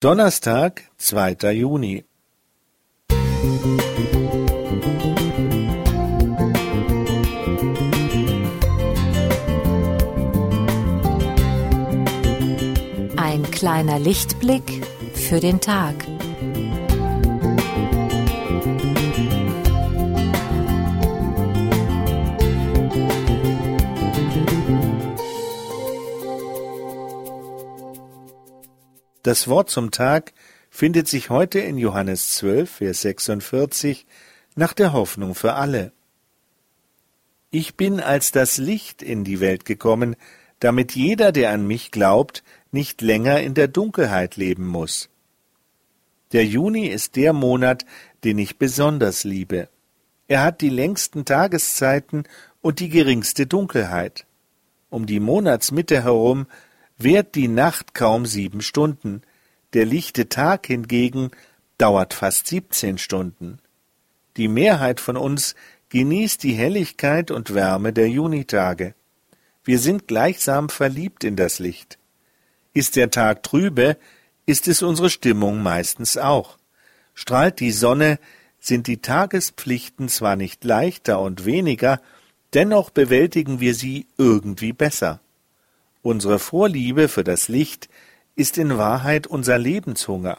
Donnerstag, zweiter Juni. Ein kleiner Lichtblick für den Tag. Das Wort zum Tag findet sich heute in Johannes 12, Vers 46 nach der Hoffnung für alle. Ich bin als das Licht in die Welt gekommen, damit jeder, der an mich glaubt, nicht länger in der Dunkelheit leben muss. Der Juni ist der Monat, den ich besonders liebe. Er hat die längsten Tageszeiten und die geringste Dunkelheit. Um die Monatsmitte herum währt die Nacht kaum sieben Stunden, der lichte Tag hingegen dauert fast siebzehn Stunden. Die Mehrheit von uns genießt die Helligkeit und Wärme der Junitage. Wir sind gleichsam verliebt in das Licht. Ist der Tag trübe, ist es unsere Stimmung meistens auch. Strahlt die Sonne, sind die Tagespflichten zwar nicht leichter und weniger, dennoch bewältigen wir sie irgendwie besser. Unsere Vorliebe für das Licht ist in Wahrheit unser Lebenshunger.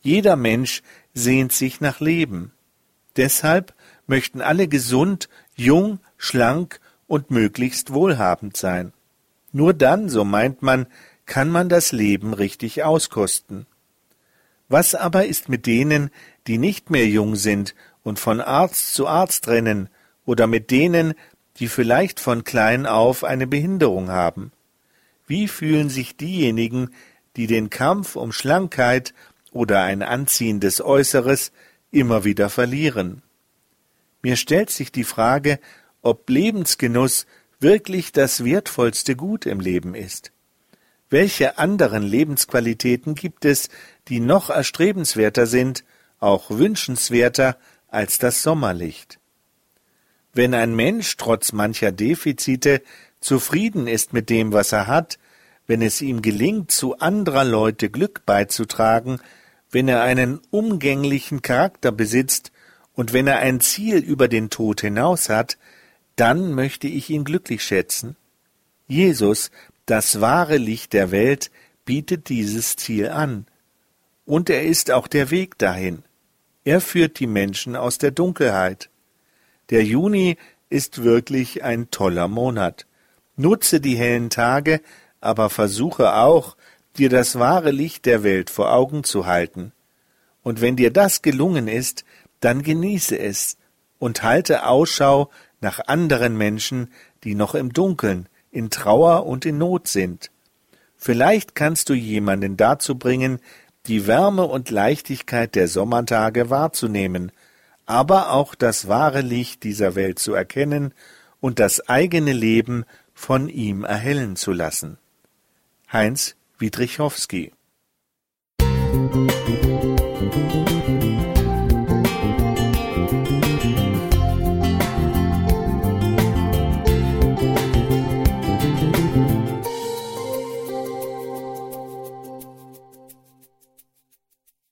Jeder Mensch sehnt sich nach Leben. Deshalb möchten alle gesund, jung, schlank und möglichst wohlhabend sein. Nur dann, so meint man, kann man das Leben richtig auskosten. Was aber ist mit denen, die nicht mehr jung sind und von Arzt zu Arzt rennen, oder mit denen, die vielleicht von klein auf eine Behinderung haben? Wie fühlen sich diejenigen, die den Kampf um Schlankheit oder ein anziehendes Äußeres immer wieder verlieren? Mir stellt sich die Frage, ob Lebensgenuss wirklich das wertvollste Gut im Leben ist. Welche anderen Lebensqualitäten gibt es, die noch erstrebenswerter sind, auch wünschenswerter als das Sommerlicht? Wenn ein Mensch trotz mancher Defizite zufrieden ist mit dem, was er hat, wenn es ihm gelingt, zu anderer Leute Glück beizutragen, wenn er einen umgänglichen Charakter besitzt und wenn er ein Ziel über den Tod hinaus hat, dann möchte ich ihn glücklich schätzen. Jesus, das wahre Licht der Welt, bietet dieses Ziel an. Und er ist auch der Weg dahin. Er führt die Menschen aus der Dunkelheit. Der Juni ist wirklich ein toller Monat. Nutze die hellen Tage, aber versuche auch, dir das wahre Licht der Welt vor Augen zu halten. Und wenn dir das gelungen ist, dann genieße es und halte Ausschau nach anderen Menschen, die noch im Dunkeln, in Trauer und in Not sind. Vielleicht kannst du jemanden dazu bringen, die Wärme und Leichtigkeit der Sommertage wahrzunehmen, aber auch das wahre Licht dieser Welt zu erkennen und das eigene Leben von ihm erhellen zu lassen. Heinz Wiedrichowski Musik